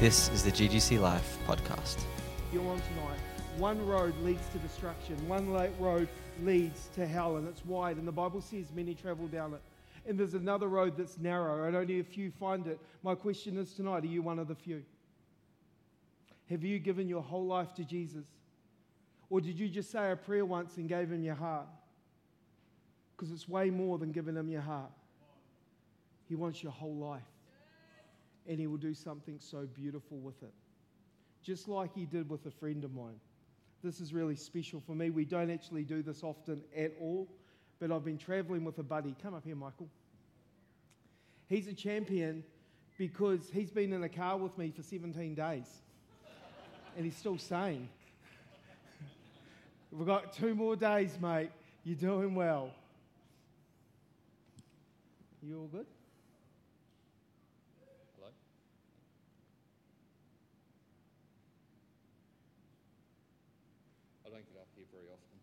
This is the GGC Life podcast. You're on tonight. One road leads to destruction. One road leads to hell, and it's wide. And the Bible says many travel down it. And there's another road that's narrow, and only a few find it. My question is tonight: Are you one of the few? Have you given your whole life to Jesus, or did you just say a prayer once and gave Him your heart? Because it's way more than giving Him your heart. He wants your whole life and He will do something so beautiful with it. Just like He did with a friend of mine. This is really special for me. We don't actually do this often at all, but I've been traveling with a buddy. Come up here, Michael. He's a champion because he's been in a car with me for 17 days and he's still sane. We've got two more days, mate. You're doing well. You all good? Hello? I don't get up here very often.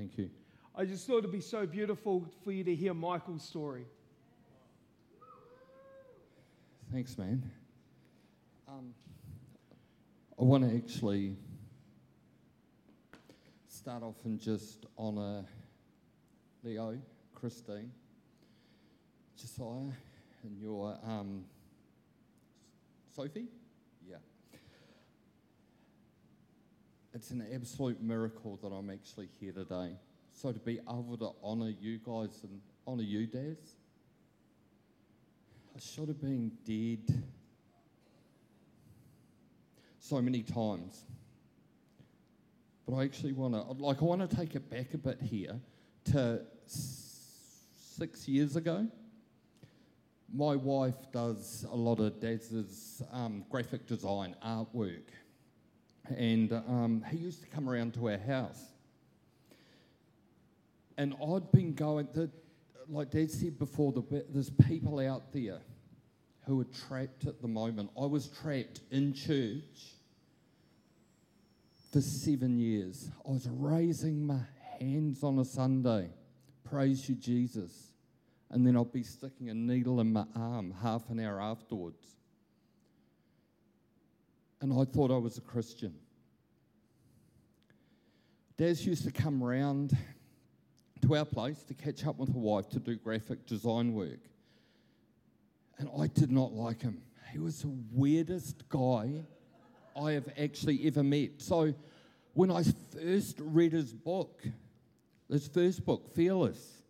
Thank you. I just thought it'd be so beautiful for you to hear Michael's story. Thanks, man. Um, I want to actually start off and just honour Leo, Christine, Josiah, and your um, Sophie. Yeah. It's an absolute miracle that I'm actually here today. So to be able to honour you guys and honour you, Daz, I should have been dead so many times. But I actually want to, like, I want to take it back a bit here to six years ago. My wife does a lot of Daz's um, graphic design artwork, and um, he used to come around to our house. And I'd been going, the, like Dad said before, the, there's people out there who are trapped at the moment. I was trapped in church for seven years. I was raising my hands on a Sunday, praise you, Jesus. And then I'd be sticking a needle in my arm half an hour afterwards. And I thought I was a Christian. Daz used to come round to our place to catch up with a wife to do graphic design work. And I did not like him. He was the weirdest guy I have actually ever met. So when I first read his book, his first book, Fearless,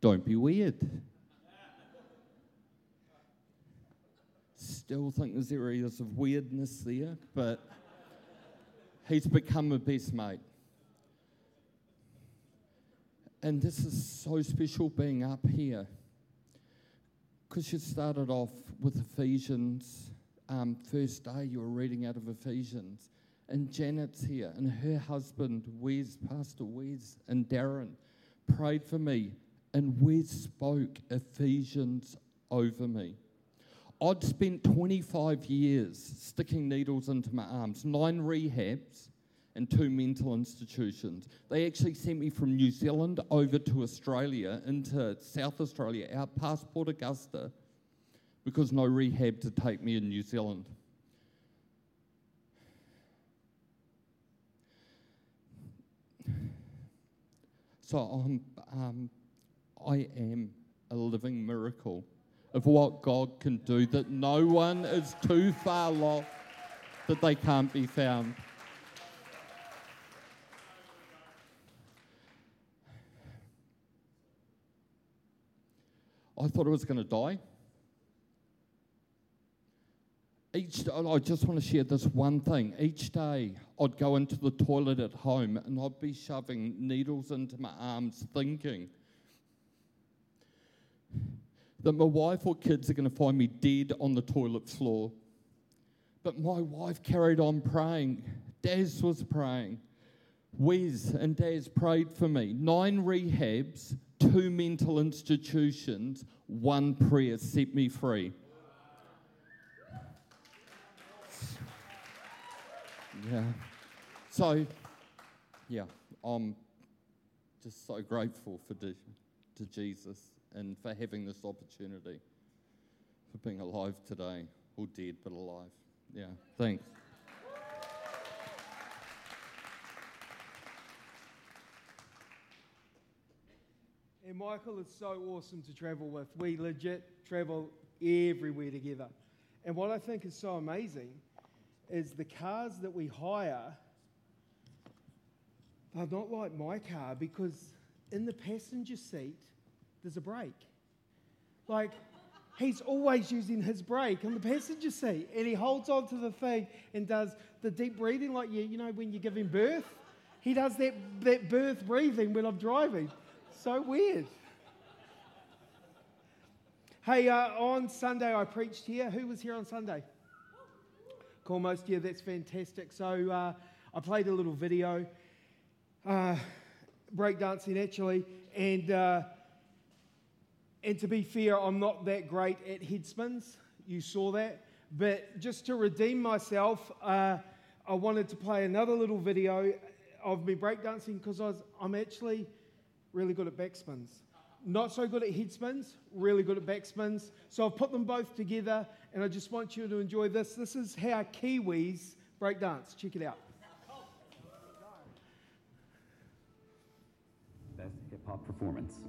don't be weird. Still think there's areas of weirdness there, but he's become a best mate. And this is so special being up here because you started off with Ephesians. Um, first day you were reading out of Ephesians, and Janet's here, and her husband, Wes, Pastor Wes, and Darren prayed for me, and Wes spoke Ephesians over me. I'd spent 25 years sticking needles into my arms, nine rehabs, and two mental institutions. They actually sent me from New Zealand over to Australia, into South Australia, out past Port Augusta, because no rehab to take me in New Zealand. So I'm, um, I am a living miracle of what God can do, that no one is too far lost that they can't be found. I thought I was going to die. Each, I just want to share this one thing. Each day, I'd go into the toilet at home and I'd be shoving needles into my arms, thinking that my wife or kids are going to find me dead on the toilet floor. But my wife carried on praying. Daz was praying. Wes and Daz prayed for me. Nine rehabs, two mental institutions, one prayer set me free. Yeah. So, yeah, I'm just so grateful for to, to Jesus and for having this opportunity, for being alive today, or dead but alive. Yeah, thanks. And Michael is so awesome to travel with. We legit travel everywhere together. And what I think is so amazing is the cars that we hire are not like my car because in the passenger seat there's a brake. Like he's always using his brake on the passenger seat and he holds on to the thing and does the deep breathing like you, you know when you're giving birth. He does that, that birth breathing when I'm driving. So weird. Hey, uh, on Sunday I preached here. Who was here on Sunday? Cool, most of you. That's fantastic. So uh, I played a little video, uh, breakdancing actually, and uh, and to be fair, I'm not that great at head spins. You saw that, but just to redeem myself, uh, I wanted to play another little video of me breakdancing because I'm actually really good at backspins. Not so good at head spins, really good at backspins. So I've put them both together and I just want you to enjoy this. This is how Kiwis break dance. Check it out. Best hip hop performance.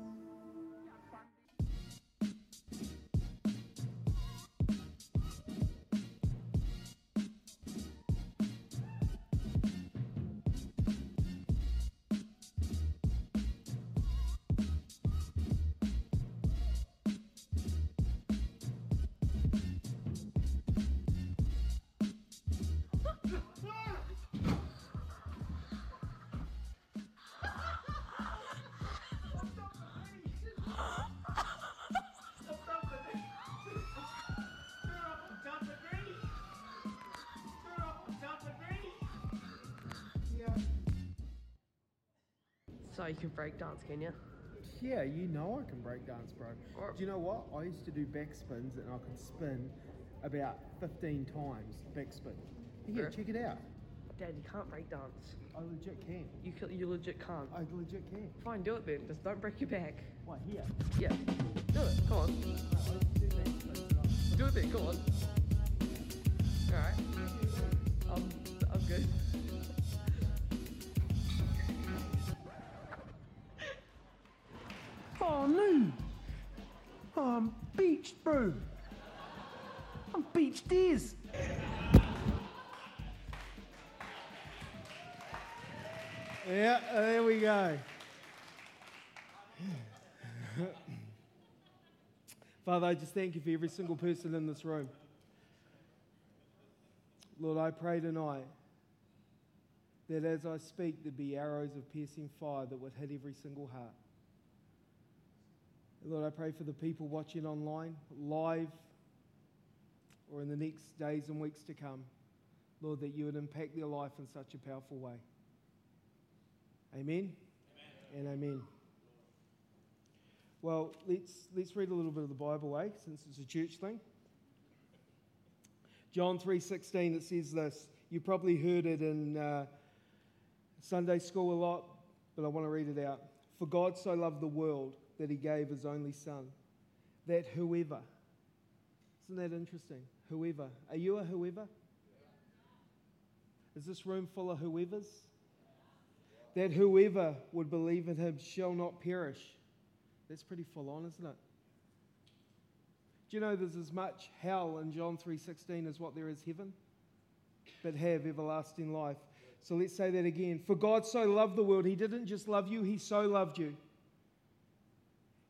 You can break dance, can you? Yeah, you know I can break dance, bro. Or- Do you know what? I used to do back spins and I could spin about 15 times back spin. Yeah, check it out. Dad, you can't break dance. I legit can. You c- you legit can't. I legit can. Fine, do it then. Just don't break your back. What, here? Yeah, do it. Come on. Do it then. Come on. All right. I'm I'm good. Oh, no. I'm beached, bro. I'm beached ears. Yeah, there we go. Father, I just thank you for every single person in this room. Lord, I pray tonight that as I speak, there be arrows of piercing fire that would hit every single heart. Lord, I pray for the people watching online, live, or in the next days and weeks to come. Lord, that you would impact their life in such a powerful way. Amen, and amen. Well, let's, let's read a little bit of the Bible, eh, since it's a church thing. John 3.16, it says this. You probably heard it in uh, Sunday school a lot, but I want to read it out. For God so loved the world that he gave his only son, that whoever, isn't that interesting? Whoever. Are you a whoever? Is this room full of whoever's? That whoever would believe in him shall not perish. That's pretty full on, isn't it? Do you know there's as much hell in John 3:16 as what there is heaven? But have everlasting life. So let's say that again. For God so loved the world, he didn't just love you, he so loved you.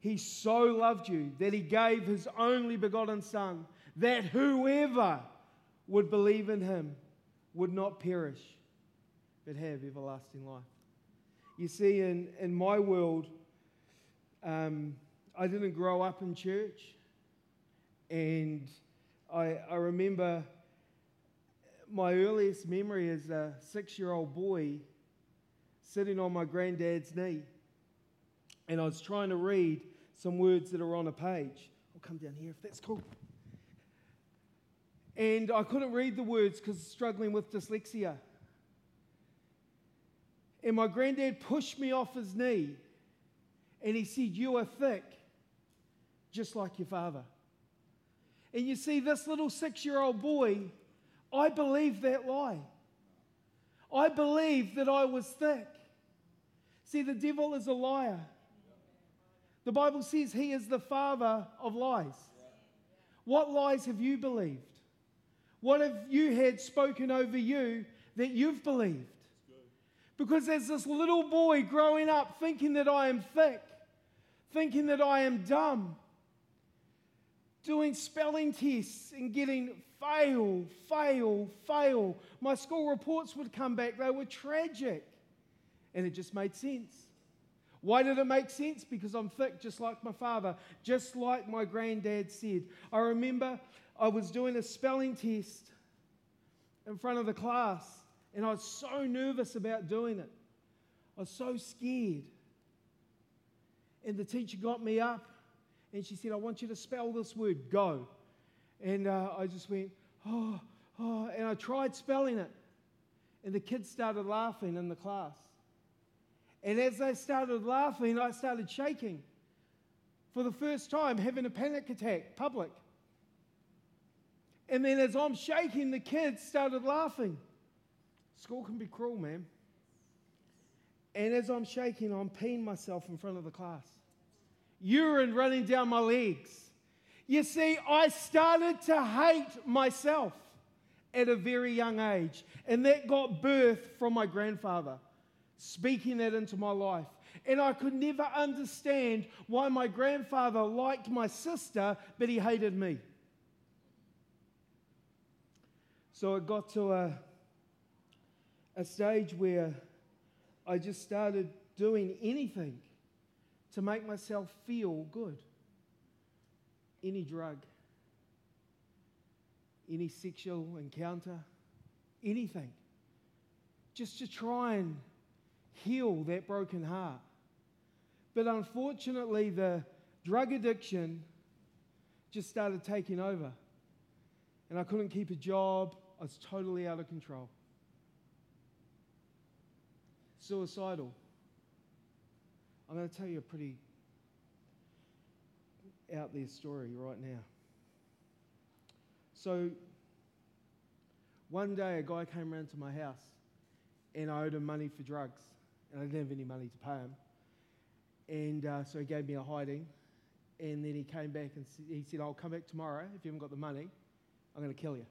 He so loved you that he gave his only begotten Son, that whoever would believe in him would not perish, but have everlasting life. You see, in, in my world, um, I didn't grow up in church, and I, I remember my earliest memory as a six year old boy sitting on my granddad's knee, and I was trying to read some words that are on a page. I'll come down here if that's cool. And I couldn't read the words because struggling with dyslexia. And my granddad pushed me off his knee And he said, You are thick, just like your father. And you see, this little six year old boy, I believed that lie. I believed that I was thick. See, the devil is a liar. The Bible says he is the father of lies. What lies have you believed? What have you had spoken over you that you've believed? Because as this little boy growing up thinking that I am thick, thinking that I am dumb, doing spelling tests and getting fail, fail, fail. My school reports would come back, they were tragic. And it just made sense. Why did it make sense? Because I'm thick, just like my father, just like my granddad said. I remember I was doing a spelling test in front of the class, and I was so nervous about doing it. I was so scared. And the teacher got me up and she said, I want you to spell this word, go. And uh, I just went, oh, oh, and I tried spelling it. And the kids started laughing in the class. And as they started laughing, I started shaking. For the first time, having a panic attack, public. And then as I'm shaking, the kids started laughing. School can be cruel, man. And as I'm shaking, I'm peeing myself in front of the class. Urine running down my legs. You see, I started to hate myself at a very young age. And that got birth from my grandfather speaking that into my life. And I could never understand why my grandfather liked my sister, but he hated me. So it got to a, a stage where I just started doing anything to make myself feel good. Any drug, any sexual encounter, anything. Just to try and heal that broken heart. But unfortunately, the drug addiction just started taking over. And I couldn't keep a job. I was totally out of control. Suicidal. I'm going to tell you a pretty out there story right now. So, one day a guy came around to my house and I owed him money for drugs and I didn't have any money to pay him. And uh, so he gave me a hiding. And then he came back and he said, I'll come back tomorrow. If you haven't got the money, I'm going to kill you.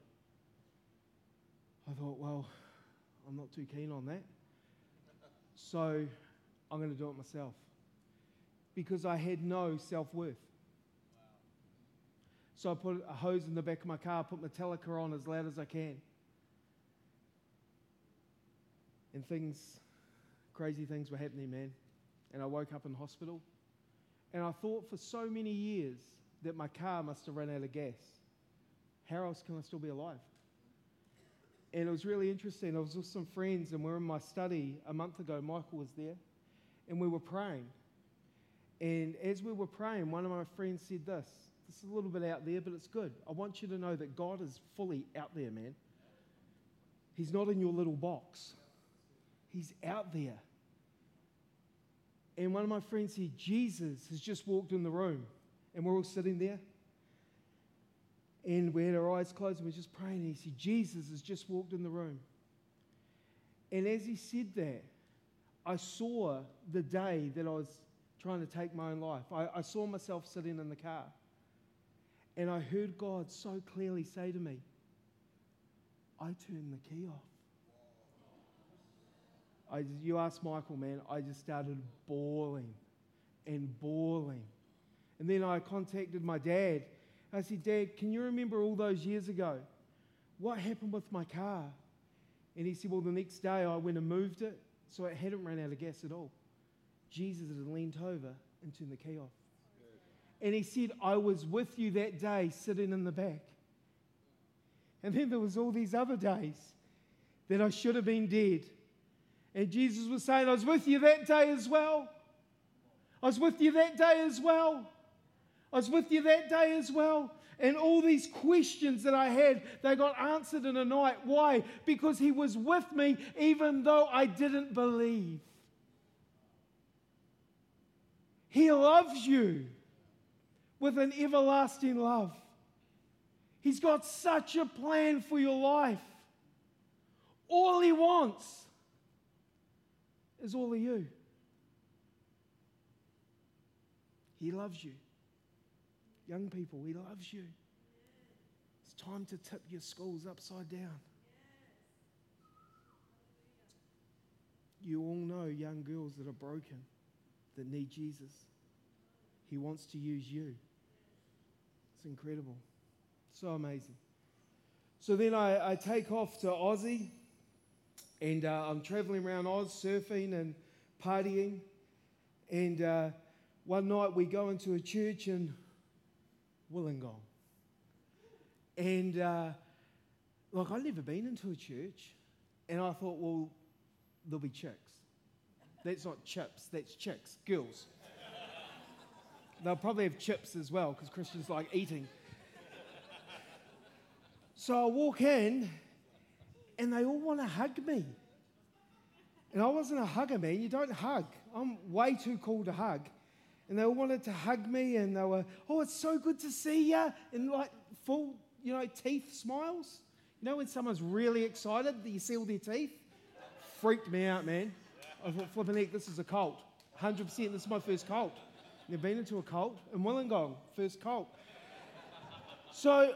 I thought, well, I'm not too keen on that. So I'm going to do it myself. Because I had no self worth. So I put a hose in the back of my car, put Metallica on as loud as I can. And things crazy things were happening, man. And I woke up in hospital. And I thought for so many years that my car must have run out of gas. How else can I still be alive? And it was really interesting. I was with some friends, and we are in my study a month ago. Michael was there, and we were praying. And as we were praying, one of my friends said this. This is a little bit out there, but it's good. I want you to know that God is fully out there, man. He's not in your little box. He's out there. And one of my friends said, Jesus has just walked in the room. And we're all sitting there. And we had our eyes closed and we are just praying. And he said, Jesus has just walked in the room. And as he said that, I saw the day that I was trying to take my own life. I, I saw myself sitting in the car. And I heard God so clearly say to me, I turned the key off. I, you asked Michael, man, I just started bawling and bawling. And then I contacted my dad. I said, Dad, can you remember all those years ago? What happened with my car? And he said, Well, the next day I went and moved it, so it hadn't run out of gas at all. Jesus had leaned over and turned the key off. And he said, I was with you that day sitting in the back. And then there was all these other days that I should have been dead and Jesus was saying, I was with you that day as well. I was with you that day as well. I was with you that day as well. And all these questions that I had, they got answered in a night. Why? Because He was with me even though I didn't believe. He loves you with an everlasting love. He's got such a plan for your life. All He wants is all of you. He loves you. Young people, He loves you. It's time to tip your schools upside down. You all know young girls that are broken, that need Jesus. He wants to use you. It's incredible. So amazing. So then I, I take off to Aussie and uh, I'm traveling around Oz surfing and partying. And uh, one night we go into a church in Wollongong. And uh, like, I'd never been into a church. And I thought, well, there'll be chicks. That's not chips, that's chicks, girls. They'll probably have chips as well because Christians like eating. So I walk in and they all want to hug me. And I wasn't a hugger, man. You don't hug. I'm way too cool to hug. And they all wanted to hug me and they were, oh, it's so good to see you. And like full, you know, teeth smiles. You know when someone's really excited that you see all their teeth? Freaked me out, man. I thought, flipping heck, this is a cult. 100%, this is my first cult. Never been into a cult. In Wollongong, first cult. So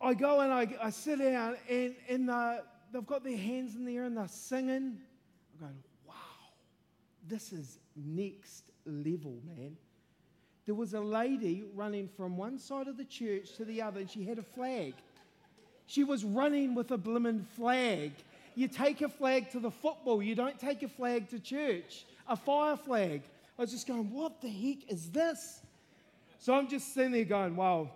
I go and I, I sit down, and, and uh, they've got their hands in the air and they're singing. I'm going, wow, this is next level, man. There was a lady running from one side of the church to the other, and she had a flag. She was running with a blimmin' flag. You take a flag to the football, you don't take a flag to church, a fire flag. I was just going, what the heck is this? So I'm just sitting there going, wow,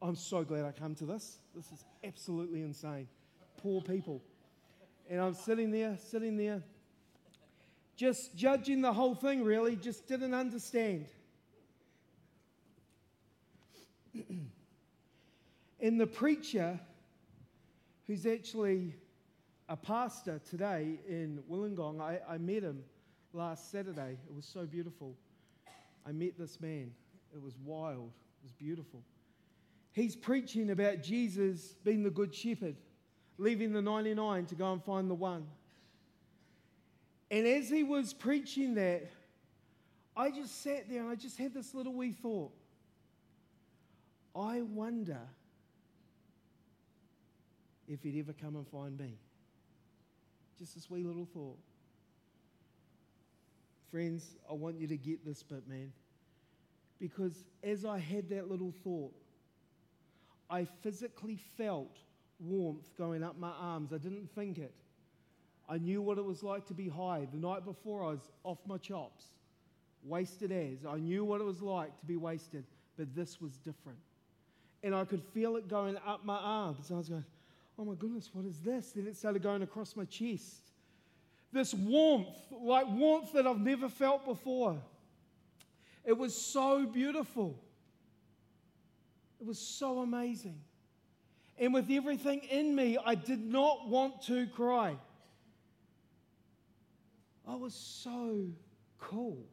I'm so glad I come to this. This is absolutely insane. Poor people. And I'm sitting there, sitting there, just judging the whole thing, really, just didn't understand. and the preacher, who's actually a pastor today in Wollongong, I, I met him last Saturday. It was so beautiful. I met this man. It was wild, it was beautiful. He's preaching about Jesus being the good shepherd, leaving the 99 to go and find the one. And as he was preaching that, I just sat there and I just had this little wee thought. I wonder if he'd ever come and find me. Just this wee little thought. Friends, I want you to get this bit, man. Because as I had that little thought, I physically felt warmth going up my arms. I didn't think it. I knew what it was like to be high. The night before, I was off my chops, wasted as. I knew what it was like to be wasted, but this was different. And I could feel it going up my arms. I was going, oh my goodness, what is this? Then it started going across my chest. This warmth, like warmth that I've never felt before. It was so beautiful. It was so amazing. And with everything in me, I did not want to cry. I was so cool.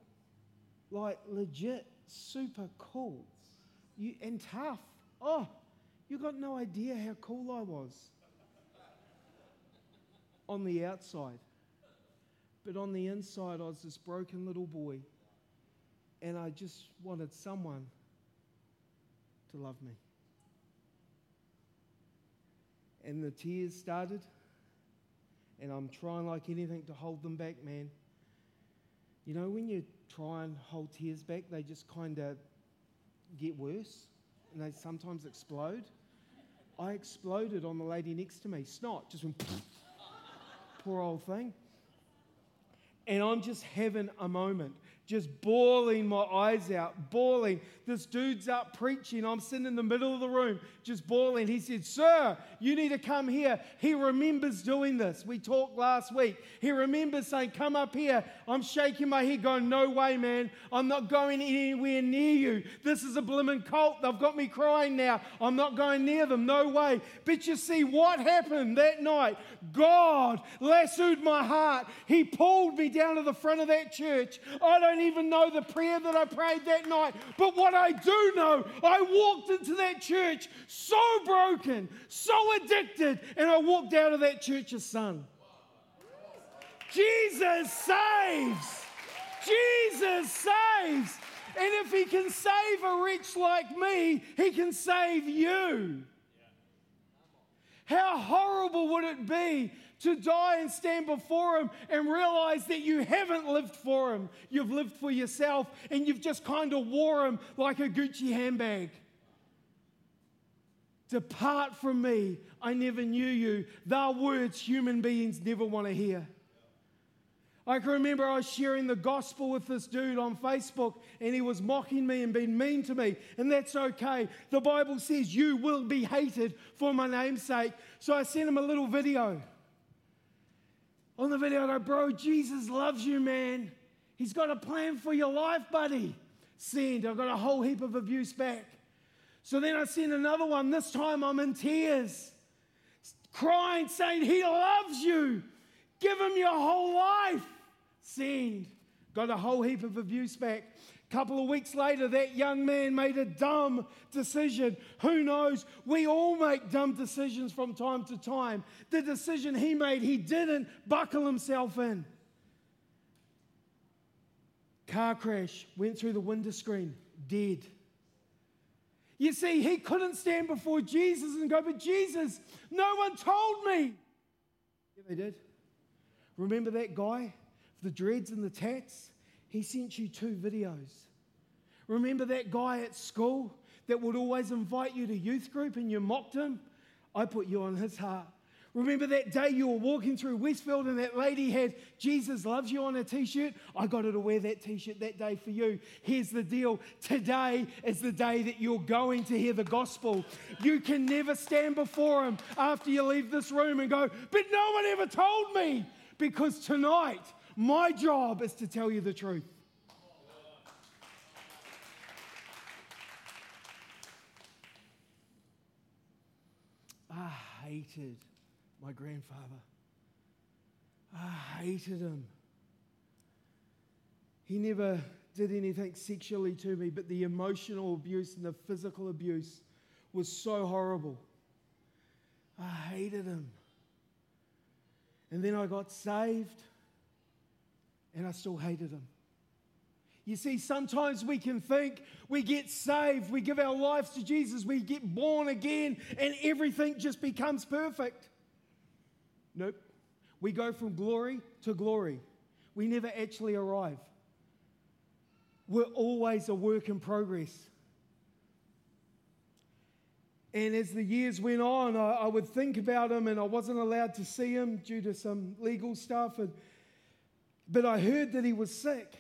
Like, legit, super cool. You, and tough. Oh, you got no idea how cool I was on the outside. But on the inside, I was this broken little boy. And I just wanted someone to love me. And the tears started, and I'm trying like anything to hold them back, man. You know, when you try and hold tears back, they just kind of get worse and they sometimes explode. I exploded on the lady next to me. Snot just went, poor old thing. And I'm just having a moment just bawling my eyes out, bawling. This dude's up preaching. I'm sitting in the middle of the room, just bawling. He said, Sir, you need to come here. He remembers doing this. We talked last week. He remembers saying, Come up here. I'm shaking my head, going, No way, man. I'm not going anywhere near you. This is a blooming cult. They've got me crying now. I'm not going near them. No way. But you see, what happened that night? God lassoed my heart. He pulled me down to the front of that church. I don't even know the prayer that I prayed that night. But what I do know, I walked into that church so broken, so addicted, and I walked out of that church a son. Jesus saves. Jesus saves. And if he can save a wretch like me, he can save you. How horrible would it be to die and stand before him and realize that you haven't lived for him? You've lived for yourself and you've just kind of wore him like a Gucci handbag. Depart from me, I never knew you. Thou words human beings never want to hear. I can remember I was sharing the gospel with this dude on Facebook and he was mocking me and being mean to me, and that's okay. The Bible says you will be hated for my name's sake. So I sent him a little video. On the video, I go, Bro, Jesus loves you, man. He's got a plan for your life, buddy. Send. I got a whole heap of abuse back. So then I sent another one. This time I'm in tears, crying, saying, He loves you. Give him your whole life. Send. Got a whole heap of abuse back. A Couple of weeks later, that young man made a dumb decision. Who knows? We all make dumb decisions from time to time. The decision he made, he didn't buckle himself in. Car crash, went through the window screen, dead. You see, he couldn't stand before Jesus and go, But Jesus, no one told me. Yeah, they did. Remember that guy, the dreads and the tats? He sent you two videos. Remember that guy at school that would always invite you to youth group and you mocked him? I put you on his heart. Remember that day you were walking through Westfield and that lady had Jesus loves you on a t shirt? I got her to wear that t shirt that day for you. Here's the deal today is the day that you're going to hear the gospel. You can never stand before him after you leave this room and go, but no one ever told me because tonight my job is to tell you the truth. I hated my grandfather. I hated him. He never did anything sexually to me, but the emotional abuse and the physical abuse was so horrible. I hated him. And then I got saved, and I still hated him. You see, sometimes we can think we get saved, we give our lives to Jesus, we get born again, and everything just becomes perfect. Nope. We go from glory to glory. We never actually arrive. We're always a work in progress. And as the years went on, I, I, would think about him, and I wasn't allowed to see him due to some legal stuff. And, but I heard that he was sick.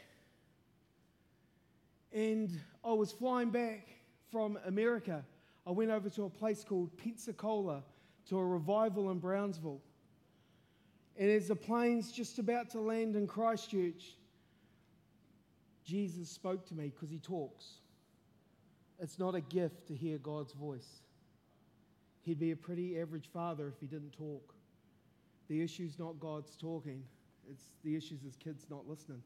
And I was flying back from America. I went over to a place called Pensacola to a revival in Brownsville. And as the plane's just about to land in Christchurch, Jesus spoke to me because he talks. It's not a gift to hear God's voice. He'd be a pretty average father if he didn't talk. The issue's not God's talking, it's the issue's his kids not listening.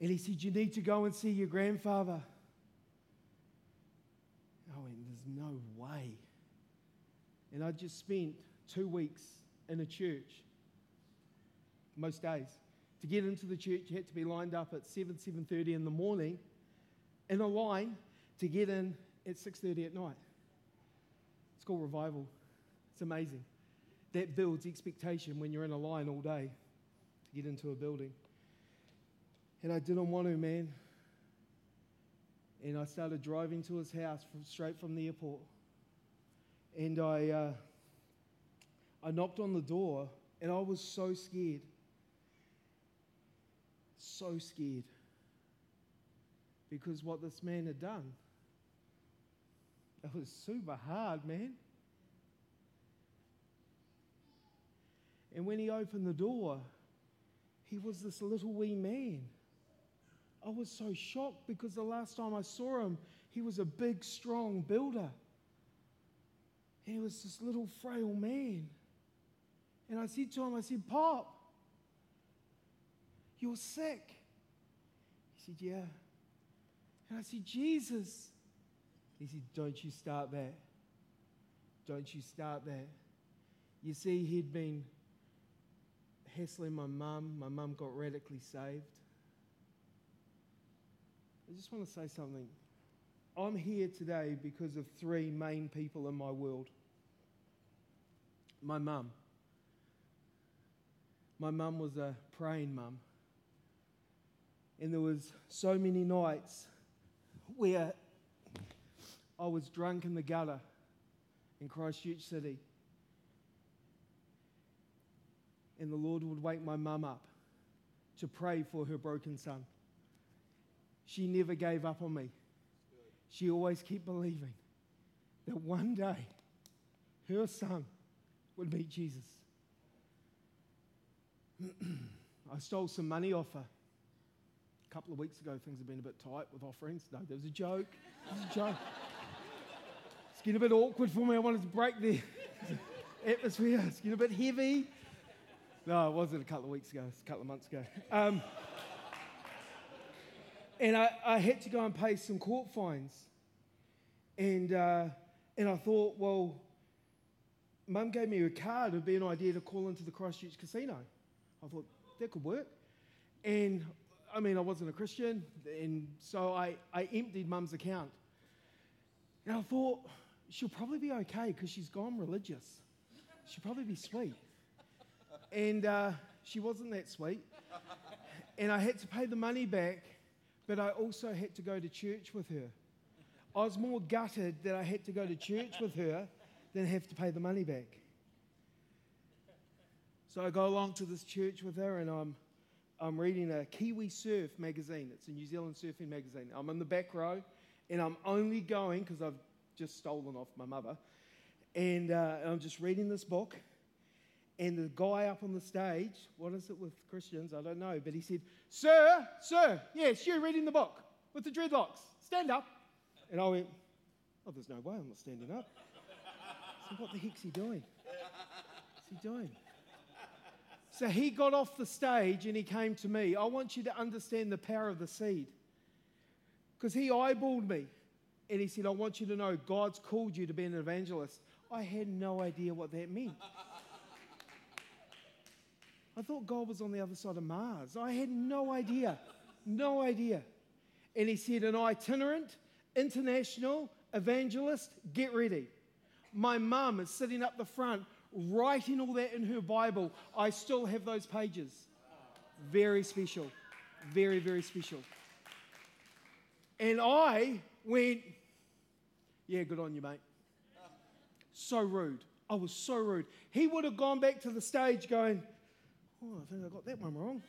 And he said, You need to go and see your grandfather. I went, There's no way. And I just spent two weeks in a church most days. To get into the church, you had to be lined up at 7, 7.30 in the morning in a line to get in at 6.30 at night. It's called revival. It's amazing. That builds expectation when you're in a line all day to get into a building. And I didn't want to, man. And I started driving to his house from, straight from the airport. And I, uh, I knocked on the door, and I was so scared. So scared. Because what this man had done. It was super hard, man. And when he opened the door, he was this little wee man. I was so shocked because the last time I saw him, he was a big, strong builder. He was this little, frail man. And I said to him, I said, Pop, you're sick. He said, Yeah. And I said, Jesus. He said, Don't you start that. Don't you start that. You see, he'd been hassling my mum. My mum got radically saved. I just want to say something. I'm here today because of three main people in my world my mum. My mum was a praying mum. And there was so many nights where I was drunk in the gutter in Christchurch City. And the Lord would wake my mum up to pray for her broken son. She never gave up on me. She always kept believing that one day her son would meet Jesus. I stole some money off her. A couple of weeks ago, things have been a bit tight with offerings. No, there was a joke. It was a joke. It's getting a bit awkward for me. I wanted to break the atmosphere. It's getting a bit heavy. No, it wasn't a couple of weeks ago. It's a couple of months ago. Um, and I, I had to go and pay some court fines. And, uh, and I thought, well, mum gave me a card. It would be an idea to call into the Christchurch casino. I thought, that could work. And I mean, I wasn't a Christian. And so I, I emptied mum's account. And I thought, she'll probably be okay because she's gone religious. She'll probably be sweet. And uh, she wasn't that sweet. And I had to pay the money back, but I also had to go to church with her. I was more gutted that I had to go to church with her than have to pay the money back. So I go along to this church with her, and I'm, I'm reading a Kiwi Surf magazine. It's a New Zealand surfing magazine. I'm in the back row, and I'm only going because I've just stolen off my mother. And uh, I'm just reading this book. And the guy up on the stage, what is it with Christians? I don't know. But he said, Sir, sir, yes, you reading the book with the dreadlocks. Stand up. And I went, Oh, there's no way I'm not standing up. So what the heck's he doing? What's he doing? So he got off the stage and he came to me. I want you to understand the power of the seed. Because he eyeballed me and he said, I want you to know God's called you to be an evangelist. I had no idea what that meant. I thought God was on the other side of Mars. I had no idea. No idea. And he said, an itinerant, international evangelist, get ready. My mum is sitting up the front writing all that in her Bible. I still have those pages. Very special. Very, very special. And I went, yeah, good on you, mate. So rude. I was so rude. He would have gone back to the stage going, oh, I think I got that one wrong.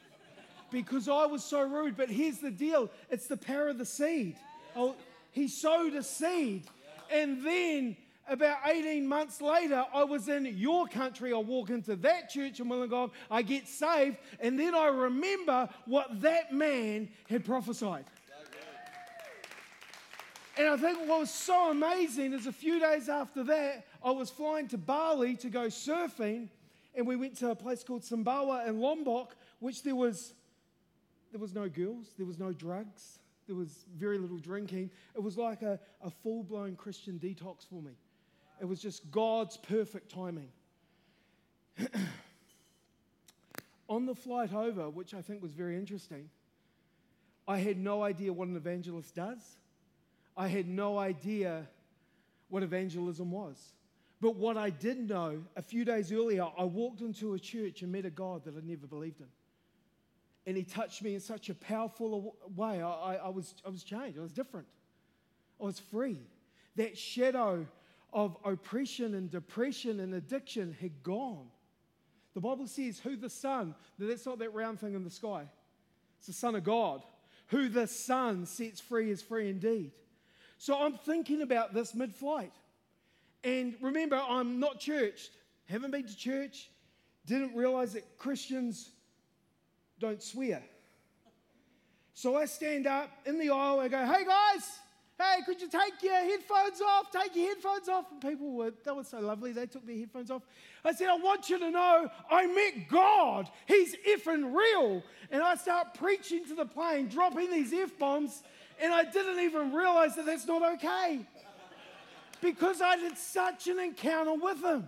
Because I was so rude. But here's the deal it's the power of the seed. Oh, he sowed a seed. And then about 18 months later, I was in your country. I walk into that church in Wollongong. I get saved. And then I remember what that man had prophesied. And I think what was so amazing is a few days after that, I was flying to Bali to go surfing, and we went to a place called Sumbawa in Lombok, which there was there was no girls, there was no drugs, there was very little drinking. It was like a, a full blown Christian detox for me. It was just God's perfect timing. On the flight over, which I think was very interesting, I had no idea what an evangelist does. I had no idea what evangelism was. But what I did know, a few days earlier, I walked into a church and met a God that I'd never believed in. And he touched me in such a powerful way. I, I, I was, I was changed. I was different. I was free. That shadow of oppression and depression and addiction had gone. The Bible says, Who the Son, that's not that round thing in the sky, it's the Son of God. Who the Son sets free is free indeed. So I'm thinking about this mid flight. And remember, I'm not churched, haven't been to church, didn't realize that Christians don't swear. So I stand up in the aisle and go, Hey guys, hey, could you take your headphones off? Take your headphones off. And people were, they were so lovely, they took their headphones off. I said, I want you to know I met God. He's effing real. And I start preaching to the plane, dropping these F bombs, and I didn't even realize that that's not okay. Because I had such an encounter with Him.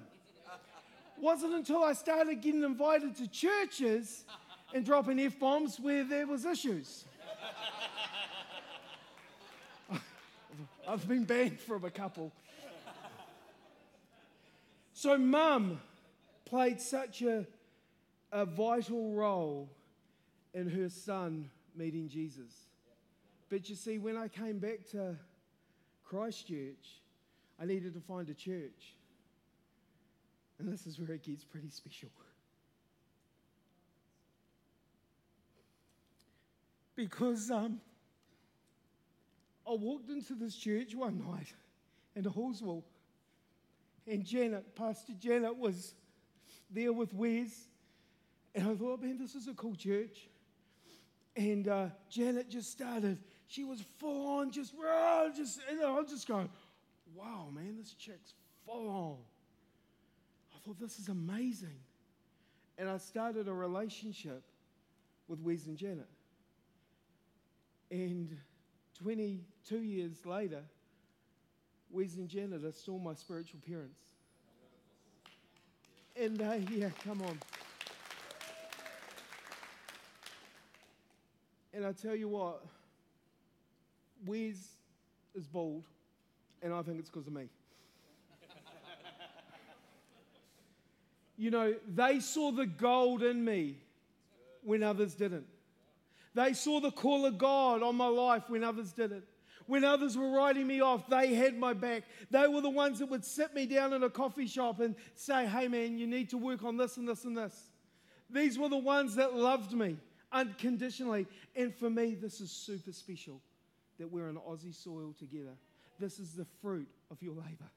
Wasn't until I started getting invited to churches and dropping F bombs where there was issues. I've been banned from a couple. So, mum played such a, a vital role in her son meeting Jesus. But you see, when I came back to Christchurch, I needed to find a church. And this is where it gets pretty special. Because um, I walked into this church one night in Halswell, and Janet, Pastor Janet, was there with Wes, and I thought, man, this is a cool church. And uh, Janet just started, she was full on, just, rah, just, and I was just going, wow, man, this chick's full on. I thought, this is amazing. And I started a relationship with Wes and Janet. And 22 years later, Wes and Janet are still my spiritual parents. And yeah, come on. And I tell you what, Wes is bald, and I think it's because of me. you know, they saw the gold in me when others didn't. They saw the call of God on my life when others didn't. When others were writing me off, they had my back. They were the ones that would sit me down in a coffee shop and say, hey man, you need to work on this and this and this. These were the ones that loved me unconditionally. And for me, this is super special that we're in Aussie soil together. This is the fruit of your labor.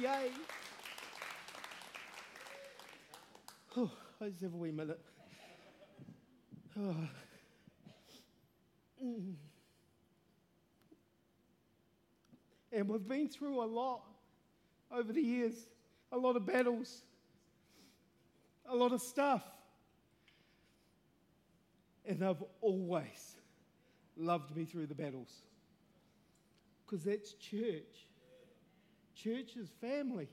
Yay. Oh, I just have a wee minute. Oh. Mm. And we've been through a lot over the years, a lot of battles, a lot of stuff. And they've always loved me through the battles. Because that's church. Church is family.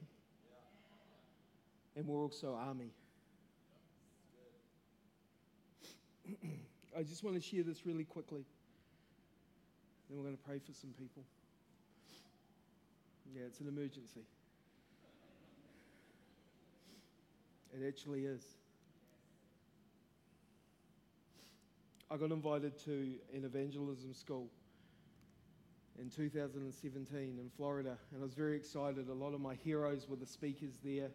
And we're also army. I just want to share this really quickly. Then we're going to pray for some people. Yeah, it's an emergency. It actually is. I got invited to an evangelism school in 2017 in Florida, and I was very excited. A lot of my heroes were the speakers there,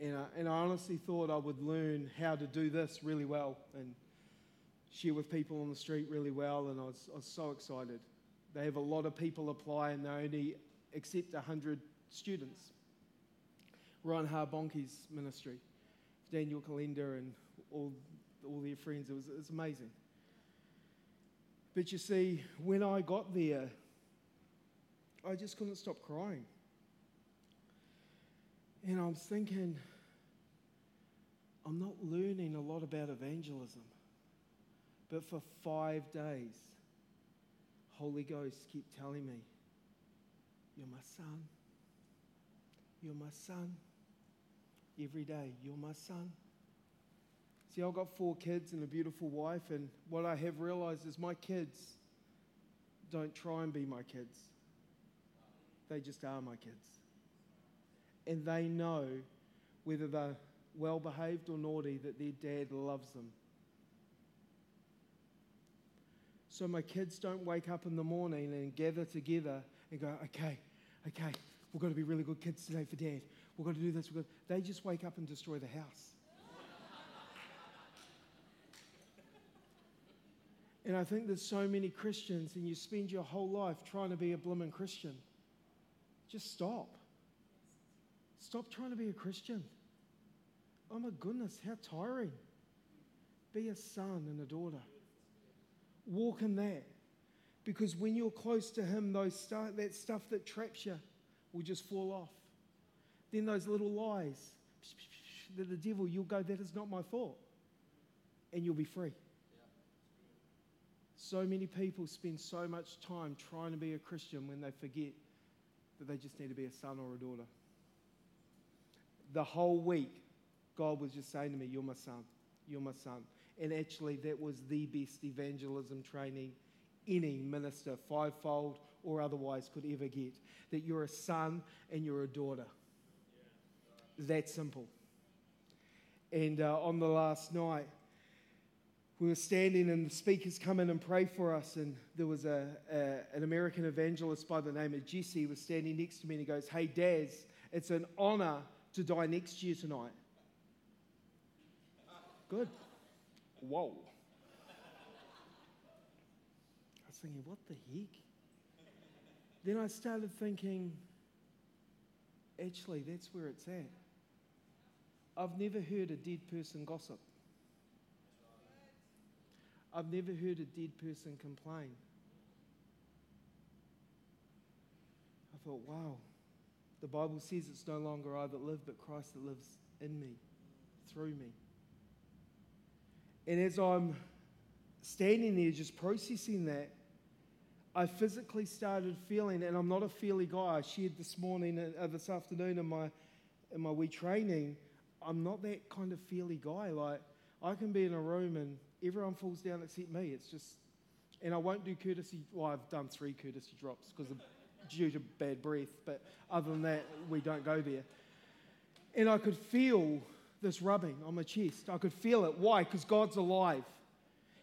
and I, and I honestly thought I would learn how to do this really well and share with people on the street really well, and I was, I was so excited. They have a lot of people apply, and they only accept 100 students. Reinhard Bonnke's ministry, Daniel Kolenda, and all, all their friends. It was, it was amazing. But you see, when I got there, I just couldn't stop crying. And I was thinking, I'm not learning a lot about evangelism. But for five days, Holy Ghost kept telling me, You're my son. You're my son. Every day, you're my son. See, I've got four kids and a beautiful wife, and what I have realized is my kids don't try and be my kids. They just are my kids. And they know whether they're well behaved or naughty that their dad loves them. So my kids don't wake up in the morning and gather together and go, okay, okay, we've got to be really good kids today for dad. We've got to do this. They just wake up and destroy the house. And I think there's so many Christians, and you spend your whole life trying to be a blooming Christian. Just stop. Stop trying to be a Christian. Oh my goodness, how tiring. Be a son and a daughter. Walk in that. Because when you're close to Him, those stu- that stuff that traps you will just fall off. Then those little lies that the devil, you'll go, that is not my fault. And you'll be free. So many people spend so much time trying to be a Christian when they forget that they just need to be a son or a daughter. The whole week, God was just saying to me, You're my son. You're my son. And actually, that was the best evangelism training any minister, fivefold or otherwise, could ever get. That you're a son and you're a daughter. That simple. And uh, on the last night, we were standing and the speakers come in and pray for us and there was a, a, an american evangelist by the name of jesse was standing next to me and he goes hey daz it's an honor to die next to you tonight. Good. Whoa. I was thinking what the heck? Then i started thinking actually that's where it's at. I've never heard a dead person gossip I've never heard a dead person complain. I thought, wow, the Bible says it's no longer I that live, but Christ that lives in me, through me. And as I'm standing there just processing that, I physically started feeling, and I'm not a feely guy. I shared this morning, uh, this afternoon in my, in my wee training, I'm not that kind of feely guy. Like, I can be in a room and everyone falls down except me. It's just, and I won't do courtesy. Well, I've done three courtesy drops because of due to bad breath, but other than that, we don't go there. And I could feel this rubbing on my chest. I could feel it. Why? Because God's alive.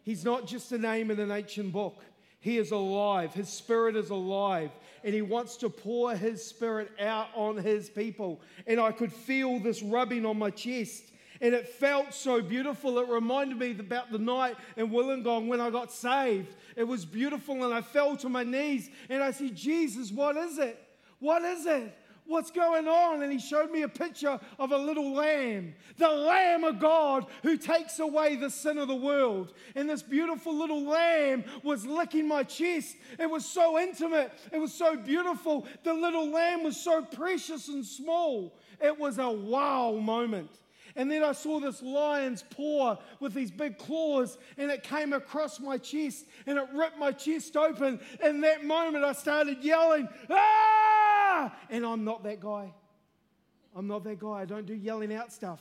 He's not just a name in an ancient book. He is alive. His spirit is alive. And he wants to pour his spirit out on his people. And I could feel this rubbing on my chest and it felt so beautiful. It reminded me about the night in Wollongong when I got saved. It was beautiful, and I fell to my knees and I said, Jesus, what is it? What is it? What's going on? And he showed me a picture of a little lamb, the Lamb of God who takes away the sin of the world. And this beautiful little lamb was licking my chest. It was so intimate, it was so beautiful. The little lamb was so precious and small. It was a wow moment. And then I saw this lion's paw with these big claws, and it came across my chest and it ripped my chest open. In that moment, I started yelling, Ah! And I'm not that guy. I'm not that guy. I don't do yelling out stuff.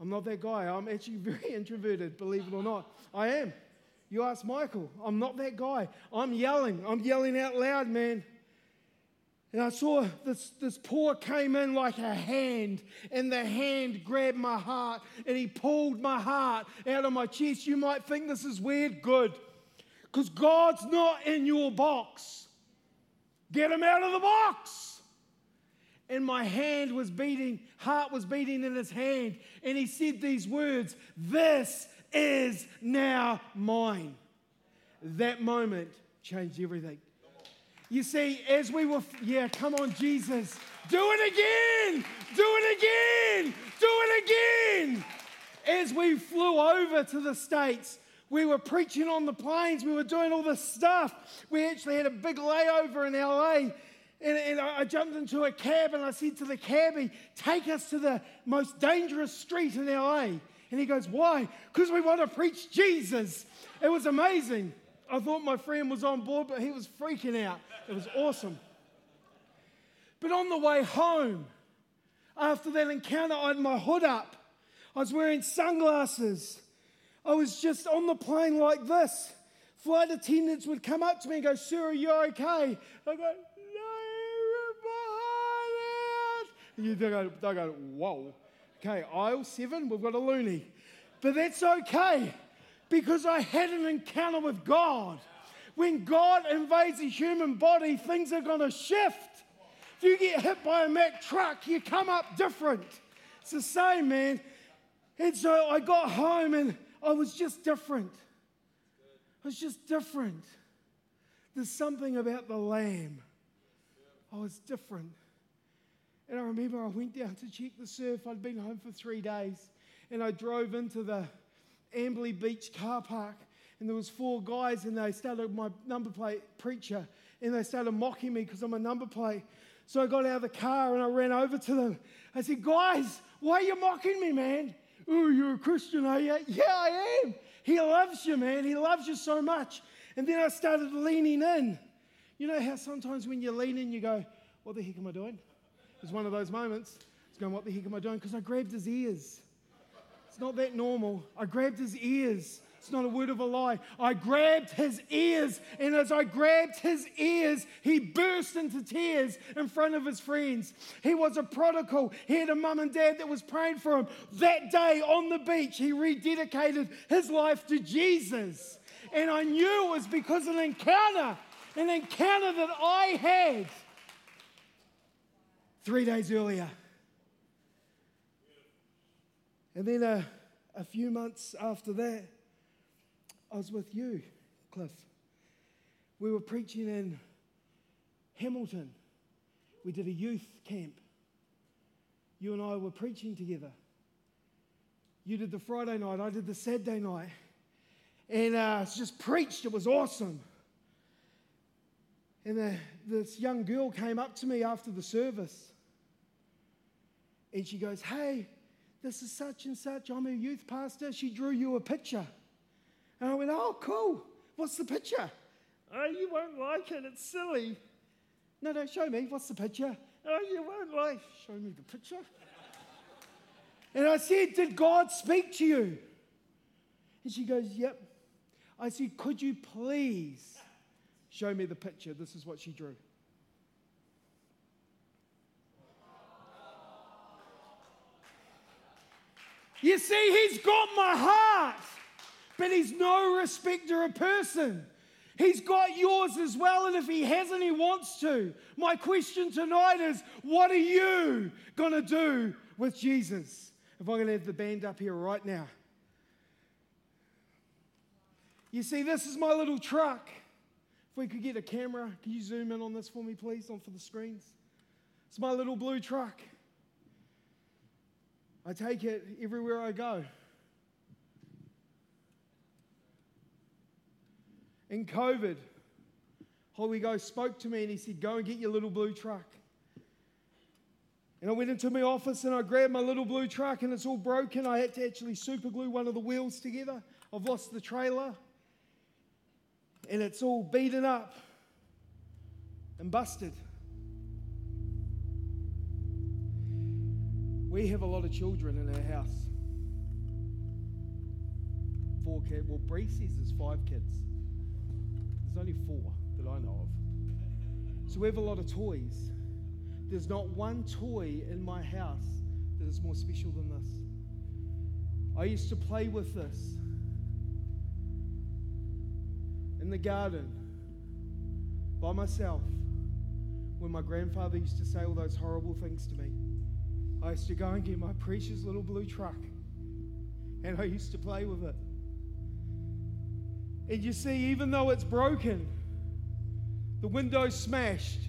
I'm not that guy. I'm actually very introverted, believe it or not. I am. You ask Michael. I'm not that guy. I'm yelling. I'm yelling out loud, man. And I saw this, this paw came in like a hand, and the hand grabbed my heart, and he pulled my heart out of my chest. You might think this is weird. Good. Because God's not in your box. Get him out of the box. And my hand was beating, heart was beating in his hand, and he said these words This is now mine. That moment changed everything. You see, as we were, yeah, come on, Jesus, do it again, do it again, do it again. As we flew over to the States, we were preaching on the planes, we were doing all this stuff. We actually had a big layover in LA. And, and I jumped into a cab and I said to the cabbie, Take us to the most dangerous street in LA. And he goes, Why? Because we want to preach Jesus. It was amazing. I thought my friend was on board, but he was freaking out. It was awesome. But on the way home, after that encounter, I had my hood up. I was wearing sunglasses. I was just on the plane like this. Flight attendants would come up to me and go, Sir, are you okay? I go, No, you go, they go, Whoa. Okay, aisle seven, we've got a loony. But that's okay because I had an encounter with God. When God invades a human body, things are going to shift. If you get hit by a Mack truck, you come up different. It's the same, man. And so I got home and I was just different. I was just different. There's something about the lamb. I was different. And I remember I went down to check the surf. I'd been home for three days. And I drove into the Amberley Beach car park and there was four guys, and they started my number plate preacher, and they started mocking me because I'm a number plate. So I got out of the car and I ran over to them. I said, "Guys, why are you mocking me, man? Oh, you're a Christian, are you? Yeah, I am. He loves you, man. He loves you so much." And then I started leaning in. You know how sometimes when you lean in, you go, "What the heck am I doing?" It's one of those moments. It's going, "What the heck am I doing?" Because I grabbed his ears. It's not that normal. I grabbed his ears. It's not a word of a lie. I grabbed his ears, and as I grabbed his ears, he burst into tears in front of his friends. He was a prodigal. He had a mum and dad that was praying for him. That day on the beach, he rededicated his life to Jesus. And I knew it was because of an encounter, an encounter that I had three days earlier. And then a, a few months after that, I was with you, Cliff. We were preaching in Hamilton. We did a youth camp. You and I were preaching together. You did the Friday night, I did the Saturday night. And uh, just preached, it was awesome. And uh, this young girl came up to me after the service. And she goes, Hey, this is such and such. I'm a youth pastor. She drew you a picture. And I went, oh, cool. What's the picture? Oh, you won't like it. It's silly. No, no, show me. What's the picture? Oh, you won't like. Show me the picture. and I said, Did God speak to you? And she goes, Yep. I said, Could you please show me the picture? This is what she drew. You see, he's got my heart but he's no respecter of person. He's got yours as well, and if he hasn't, he wants to. My question tonight is what are you going to do with Jesus? If I'm going to have the band up here right now. You see, this is my little truck. If we could get a camera, can you zoom in on this for me, please, on for the screens? It's my little blue truck. I take it everywhere I go. In COVID, Holy Ghost spoke to me and he said, Go and get your little blue truck. And I went into my office and I grabbed my little blue truck and it's all broken. I had to actually super glue one of the wheels together. I've lost the trailer and it's all beaten up and busted. We have a lot of children in our house. Four kids. Well, Bree says there's five kids. There's only four that I know of. So we have a lot of toys. There's not one toy in my house that is more special than this. I used to play with this in the garden by myself when my grandfather used to say all those horrible things to me. I used to go and get my precious little blue truck and I used to play with it. And you see, even though it's broken, the window's smashed,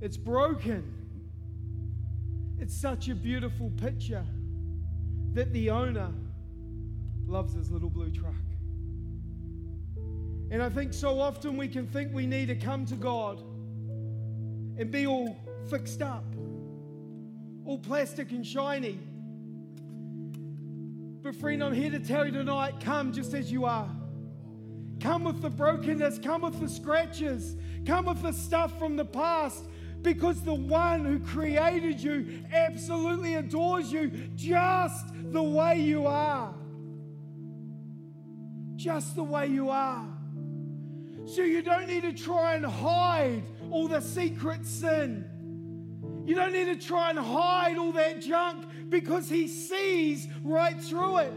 it's broken. It's such a beautiful picture that the owner loves his little blue truck. And I think so often we can think we need to come to God and be all fixed up, all plastic and shiny. But, friend, I'm here to tell you tonight come just as you are. Come with the brokenness, come with the scratches, come with the stuff from the past because the one who created you absolutely adores you just the way you are. Just the way you are. So you don't need to try and hide all the secret sin. You don't need to try and hide all that junk because He sees right through it.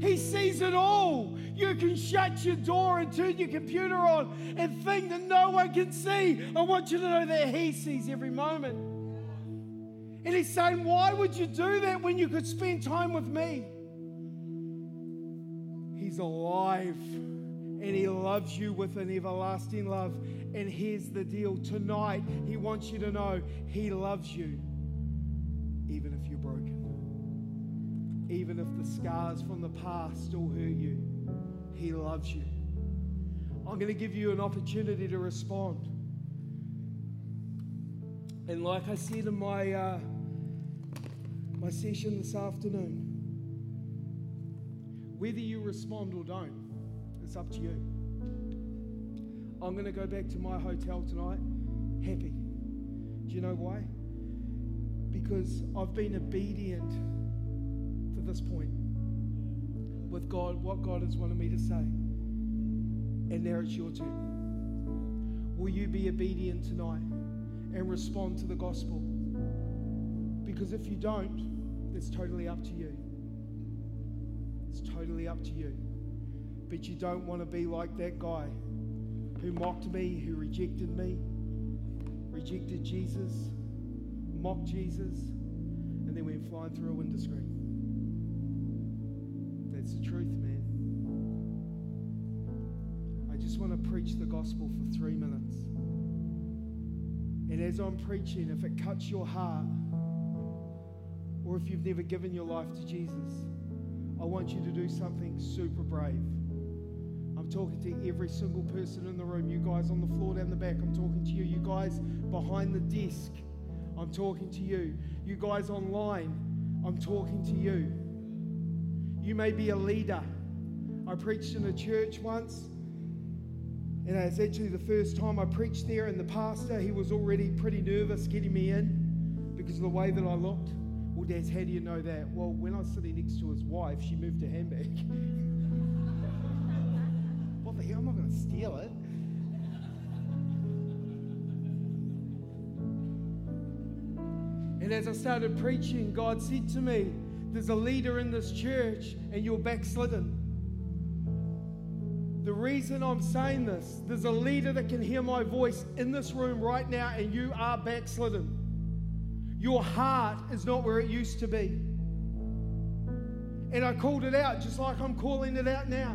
He sees it all. You can shut your door and turn your computer on and think that no one can see. I want you to know that He sees every moment. And He's saying, Why would you do that when you could spend time with me? He's alive and He loves you with an everlasting love. And here's the deal tonight, He wants you to know He loves you, even if you're broken, even if the scars from the past still hurt you He loves you. I'm going to give you an opportunity to respond. And like I said in my, uh, my session this afternoon, whether you respond or don't, it's up to you. I'm going to go back to my hotel tonight happy. Do you know why? Because I've been obedient to this point with God, what God has wanted me to say. And now it's your turn. Will you be obedient tonight and respond to the gospel? Because if you don't, it's totally up to you. It's totally up to you. But you don't want to be like that guy who mocked me, who rejected me, rejected Jesus, mocked Jesus, and then went flying through a window screen. That's the truth, man. I just want to preach the gospel for three minutes. And as I'm preaching, if it cuts your heart, or if you've never given your life to Jesus, I want you to do something super brave. I'm talking to every single person in the room. You guys on the floor down the back, I'm talking to you. You guys behind the desk, I'm talking to you. You guys online, I'm talking to you. You may be a leader. I preached in a church once, and it's actually the first time I preached there, and the pastor, he was already pretty nervous getting me in because of the way that I looked. Well, Daz, how do you know that? Well, when I was sitting next to his wife, she moved her handbag. And as I started preaching, God said to me, There's a leader in this church, and you're backslidden. The reason I'm saying this, there's a leader that can hear my voice in this room right now, and you are backslidden. Your heart is not where it used to be. And I called it out just like I'm calling it out now.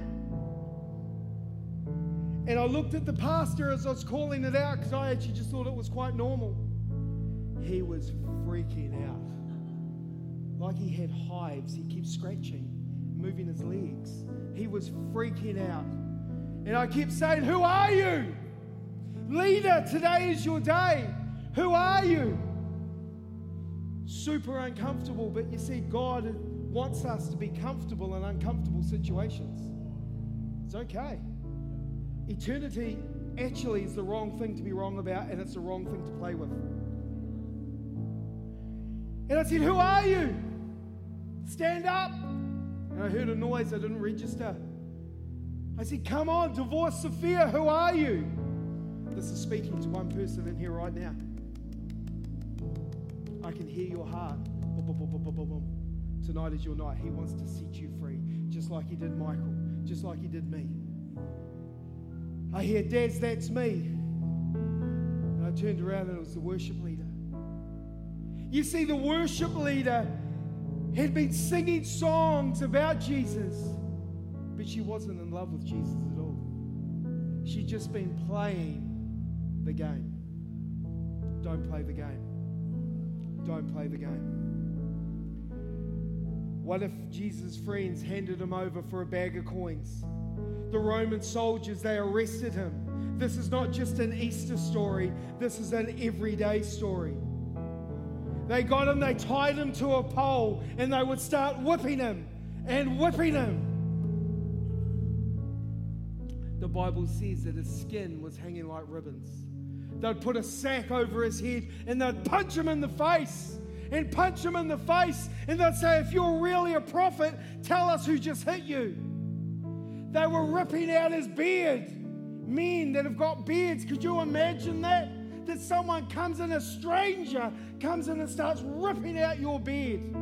And I looked at the pastor as I was calling it out because I actually just thought it was quite normal. He was freaking out. Like he had hives, he kept scratching, moving his legs. He was freaking out. And I kept saying, Who are you? Leader, today is your day. Who are you? Super uncomfortable, but you see, God wants us to be comfortable in uncomfortable situations. It's okay. Eternity actually is the wrong thing to be wrong about, and it's the wrong thing to play with. And I said, Who are you? Stand up. And I heard a noise I didn't register. I said, Come on, divorce Sophia, who are you? This is speaking to one person in here right now. I can hear your heart. Boom, boom, boom. Tonight is your night. He wants to set you free, just like he did Michael, just like he did me. I hear, Daz, that's me. And I turned around and it was the worship leader. You see, the worship leader had been singing songs about Jesus, but she wasn't in love with Jesus at all. She'd just been playing the game. Don't play the game. Don't play the game. What if Jesus' friends handed him over for a bag of coins? The Roman soldiers, they arrested him. This is not just an Easter story, this is an everyday story. They got him, they tied him to a pole, and they would start whipping him and whipping him. The Bible says that his skin was hanging like ribbons. They'd put a sack over his head and they'd punch him in the face and punch him in the face. And they'd say, If you're really a prophet, tell us who just hit you. They were ripping out his beard. Men that have got beards, could you imagine that? That someone comes in, a stranger comes in and starts ripping out your bed.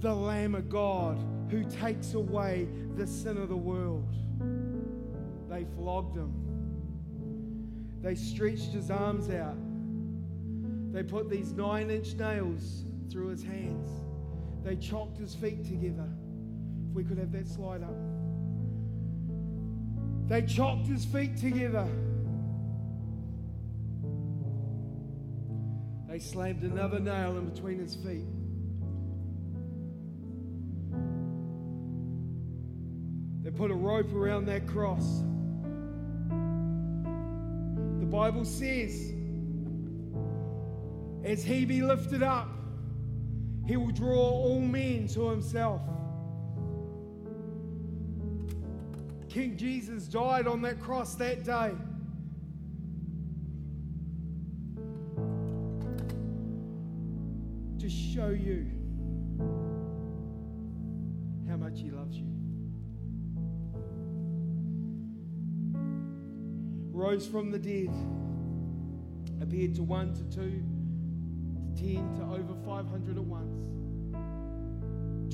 The Lamb of God who takes away the sin of the world. They flogged him. They stretched his arms out. They put these nine inch nails through his hands. They chopped his feet together. If we could have that slide up. They chopped his feet together. They slammed another nail in between his feet. They put a rope around that cross. The Bible says, as he be lifted up, he will draw all men to himself. King Jesus died on that cross that day. Show you how much he loves you. Rose from the dead, appeared to one, to two, to ten, to over 500 at once.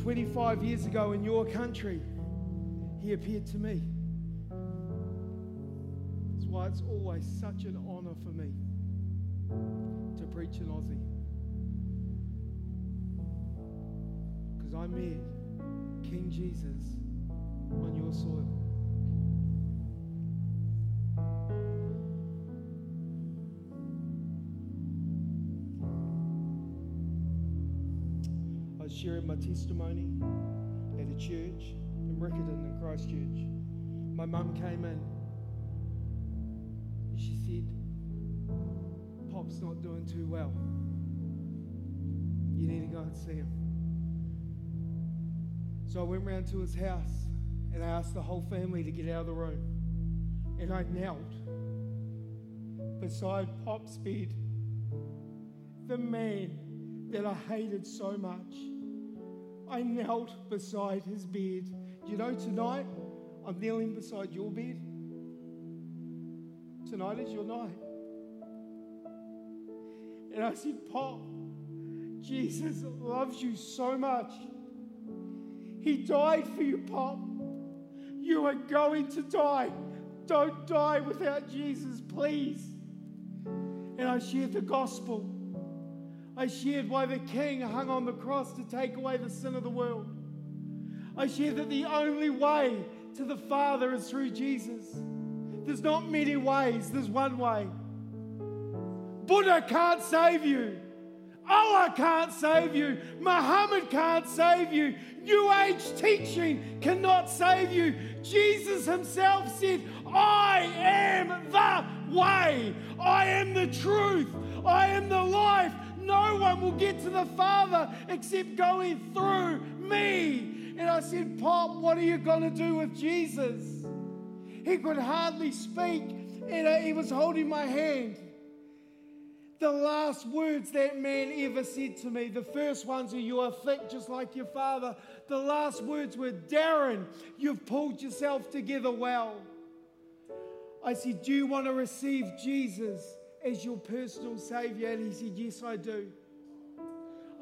25 years ago in your country, he appeared to me. That's why it's always such an honor for me to preach in Aussie. Because I met King Jesus on your soil. I was sharing my testimony at a church in Riccarton in Christchurch. My mum came in and she said, Pop's not doing too well. You need to go and see him. So I went round to his house and I asked the whole family to get out of the room. And I knelt beside Pop's bed, the man that I hated so much. I knelt beside his bed. You know tonight I'm kneeling beside your bed? Tonight is your night. And I said, Pop, Jesus loves you so much. He died for you, Pop. You are going to die. Don't die without Jesus, please. And I shared the gospel. I shared why the King hung on the cross to take away the sin of the world. I shared that the only way to the Father is through Jesus. There's not many ways, there's one way. Buddha can't save you. Allah can't save you. Muhammad can't save you. New Age teaching cannot save you. Jesus himself said, I am the way. I am the truth. I am the life. No one will get to the Father except going through me. And I said, Pop, what are you going to do with Jesus? He could hardly speak, and uh, he was holding my hand. The last words that man ever said to me, the first ones are, You are thick just like your father. The last words were, Darren, you've pulled yourself together well. I said, Do you want to receive Jesus as your personal Savior? And he said, Yes, I do.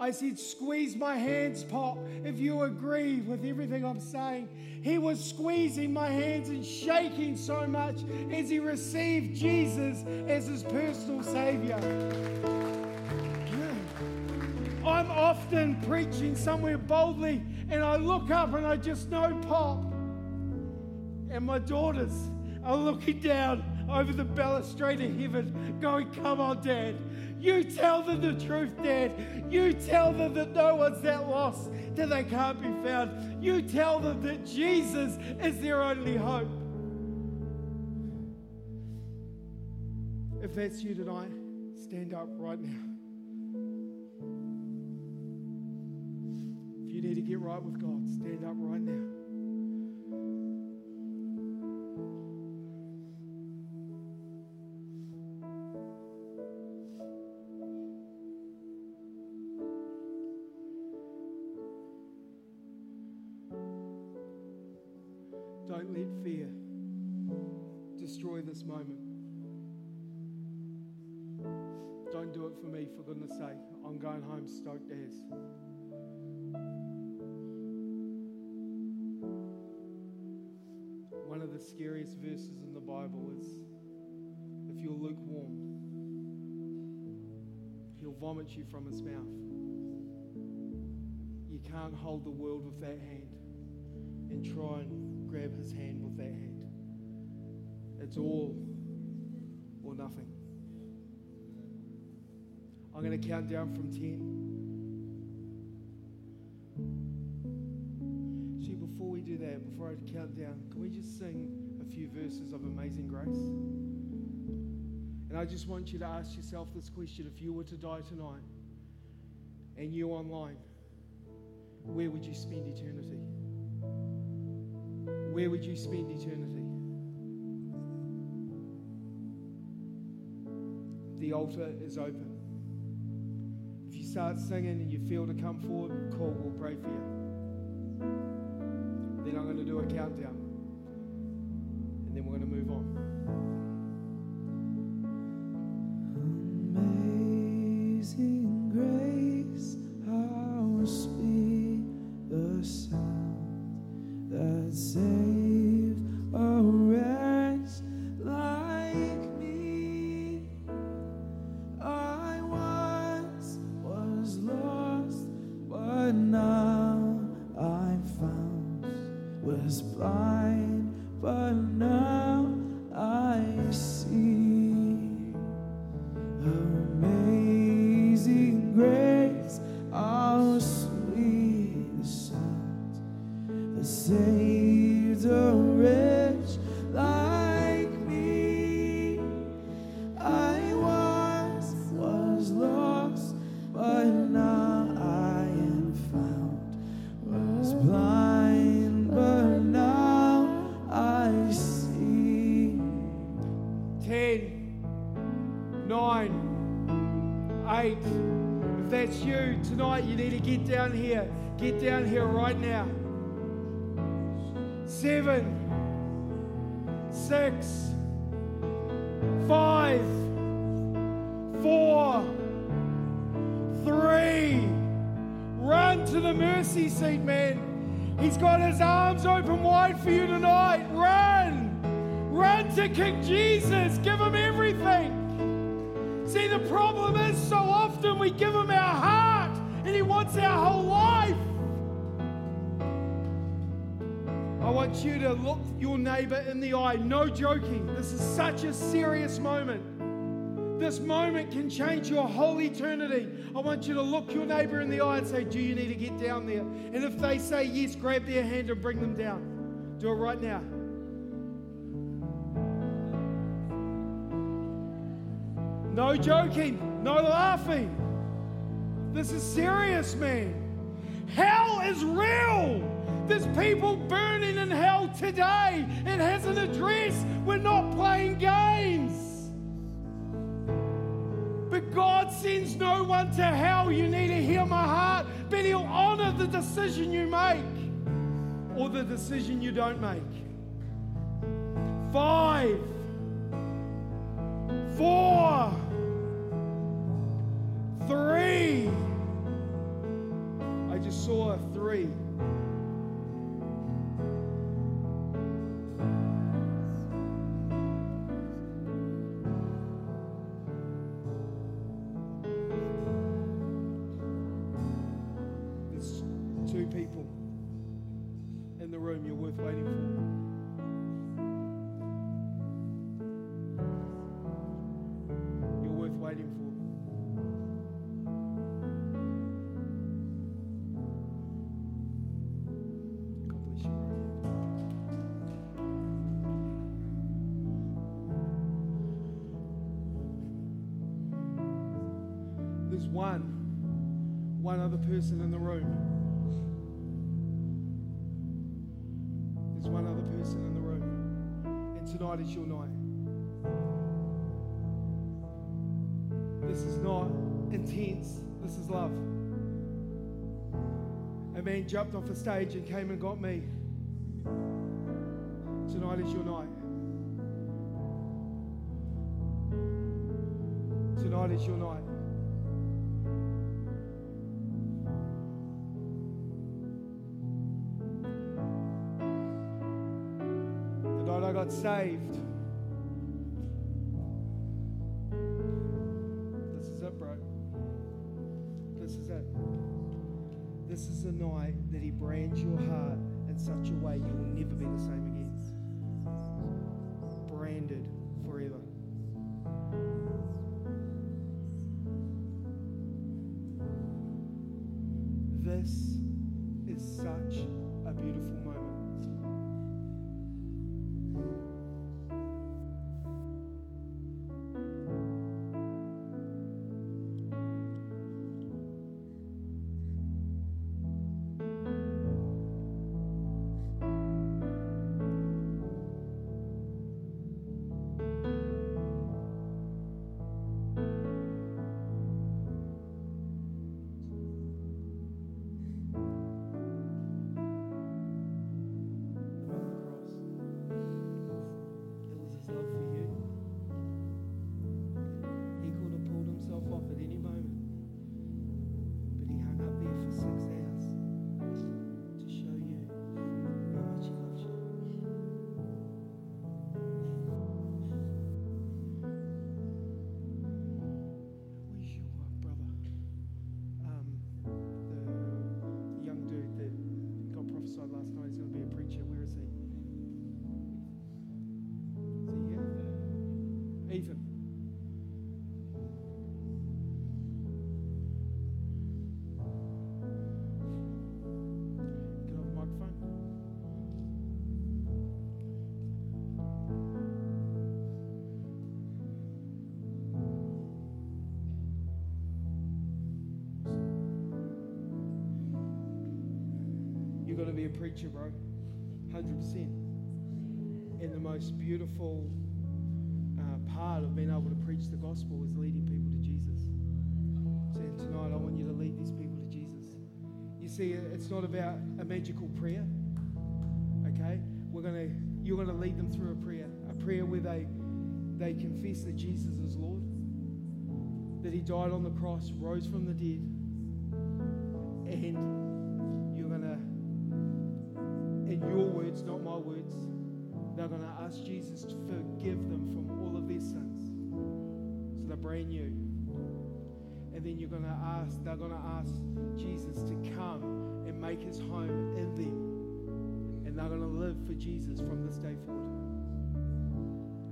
I said, Squeeze my hands, Pop, if you agree with everything I'm saying. He was squeezing my hands and shaking so much as he received Jesus as his personal Savior. I'm often preaching somewhere boldly, and I look up and I just know Pop. And my daughters are looking down over the balustrade of heaven, going, Come on, Dad. You tell them the truth, Dad. You tell them that no one's that lost, that they can't be found. You tell them that Jesus is their only hope. If that's you tonight, stand up right now. If you need to get right with God, stand up right now. Home stoked as. One of the scariest verses in the Bible is if you're lukewarm, he'll vomit you from his mouth. You can't hold the world with that hand and try and grab his hand with that hand. It's all or nothing. I'm going to count down from 10. See, before we do that, before I count down, can we just sing a few verses of Amazing Grace? And I just want you to ask yourself this question if you were to die tonight and you online, where would you spend eternity? Where would you spend eternity? The altar is open. Start singing and you feel to come forward, cool, we'll pray for you. Then I'm going to do a countdown. And then we're going to move on. Want you to look your neighbor in the eye. No joking. This is such a serious moment. This moment can change your whole eternity. I want you to look your neighbor in the eye and say, Do you need to get down there? And if they say yes, grab their hand and bring them down. Do it right now. No joking, no laughing. This is serious, man. Hell is real. There's people burning in hell today. It has an address. We're not playing games. But God sends no one to hell. You need to hear my heart, but He'll honor the decision you make or the decision you don't make. Five, four, three. I just saw a three. Person in the room. There's one other person in the room. And tonight is your night. This is not intense, this is love. A man jumped off a stage and came and got me. Tonight is your night. Tonight is your night. Saved. This is it, bro. This is it. This is the night that He brands your heart in such a way you will never be the same again. Be a preacher, bro. 100%. And the most beautiful uh, part of being able to preach the gospel is leading people to Jesus. Saying, tonight, I want you to lead these people to Jesus. You see, it's not about a magical prayer. Okay? We're gonna you're gonna lead them through a prayer. A prayer where they they confess that Jesus is Lord, that He died on the cross, rose from the dead, and words, they're gonna ask Jesus to forgive them from all of their sins. So they're brand new. And then you're gonna ask, they're gonna ask Jesus to come and make his home in them and they're going to live for Jesus from this day forward.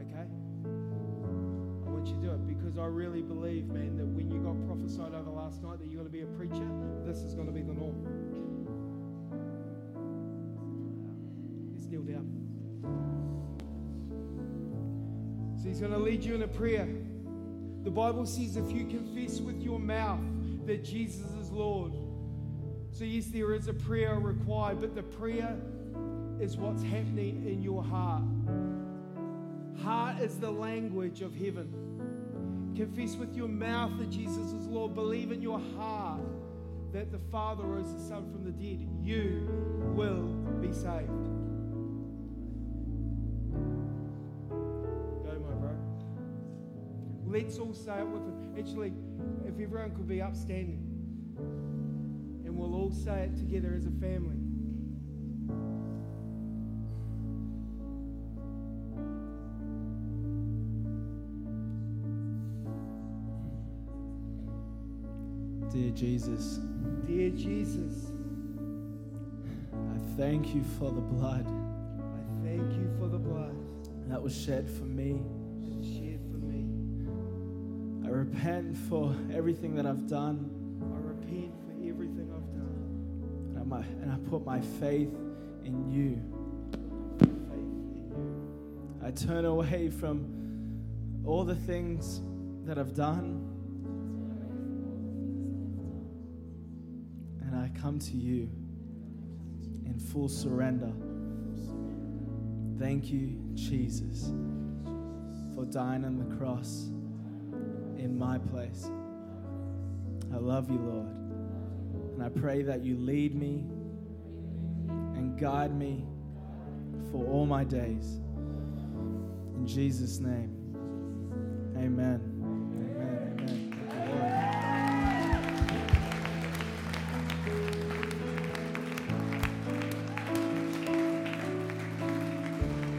Okay? I want you to do it because I really believe, man, that when you got prophesied over last night that you're going to be a preacher, this is going to be the norm. Kneel down. So he's going to lead you in a prayer. The Bible says if you confess with your mouth that Jesus is Lord, so, yes, there is a prayer required, but the prayer is what's happening in your heart. Heart is the language of heaven. Confess with your mouth that Jesus is Lord. Believe in your heart that the Father rose the Son from the dead. You will be saved. Let's all say it with him. Actually, if everyone could be upstanding, and we'll all say it together as a family. Dear Jesus, Dear Jesus, I thank you for the blood I thank you for the blood that was shed for me. Repent for everything that I've done, I repent for everything I've done. and I, and I put my. Faith in you. I turn away from all the things that I've done, and I come to you in full surrender. Thank you, Jesus, for dying on the cross in my place. I love you, Lord. And I pray that you lead me and guide me for all my days. In Jesus' name, amen.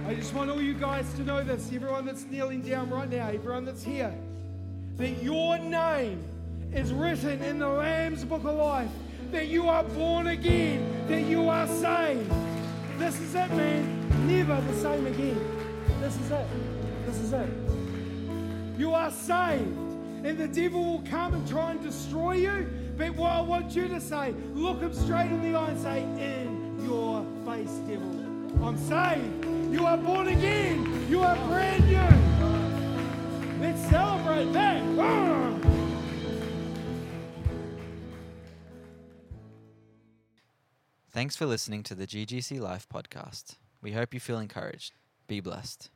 I just want all you guys to know this, everyone that's kneeling down right now, everyone that's here, that your name is written in the Lamb's Book of Life, that you are born again, that you are saved. This is it, man. Never the same again. This is it. This is it. You are saved. And the devil will come and try and destroy you. But what I want you to say, look him straight in the eye and say, In your face, devil. I'm saved. You are born again. You are brand new. Let's celebrate Thanks for listening to the GGC Life podcast. We hope you feel encouraged. Be blessed.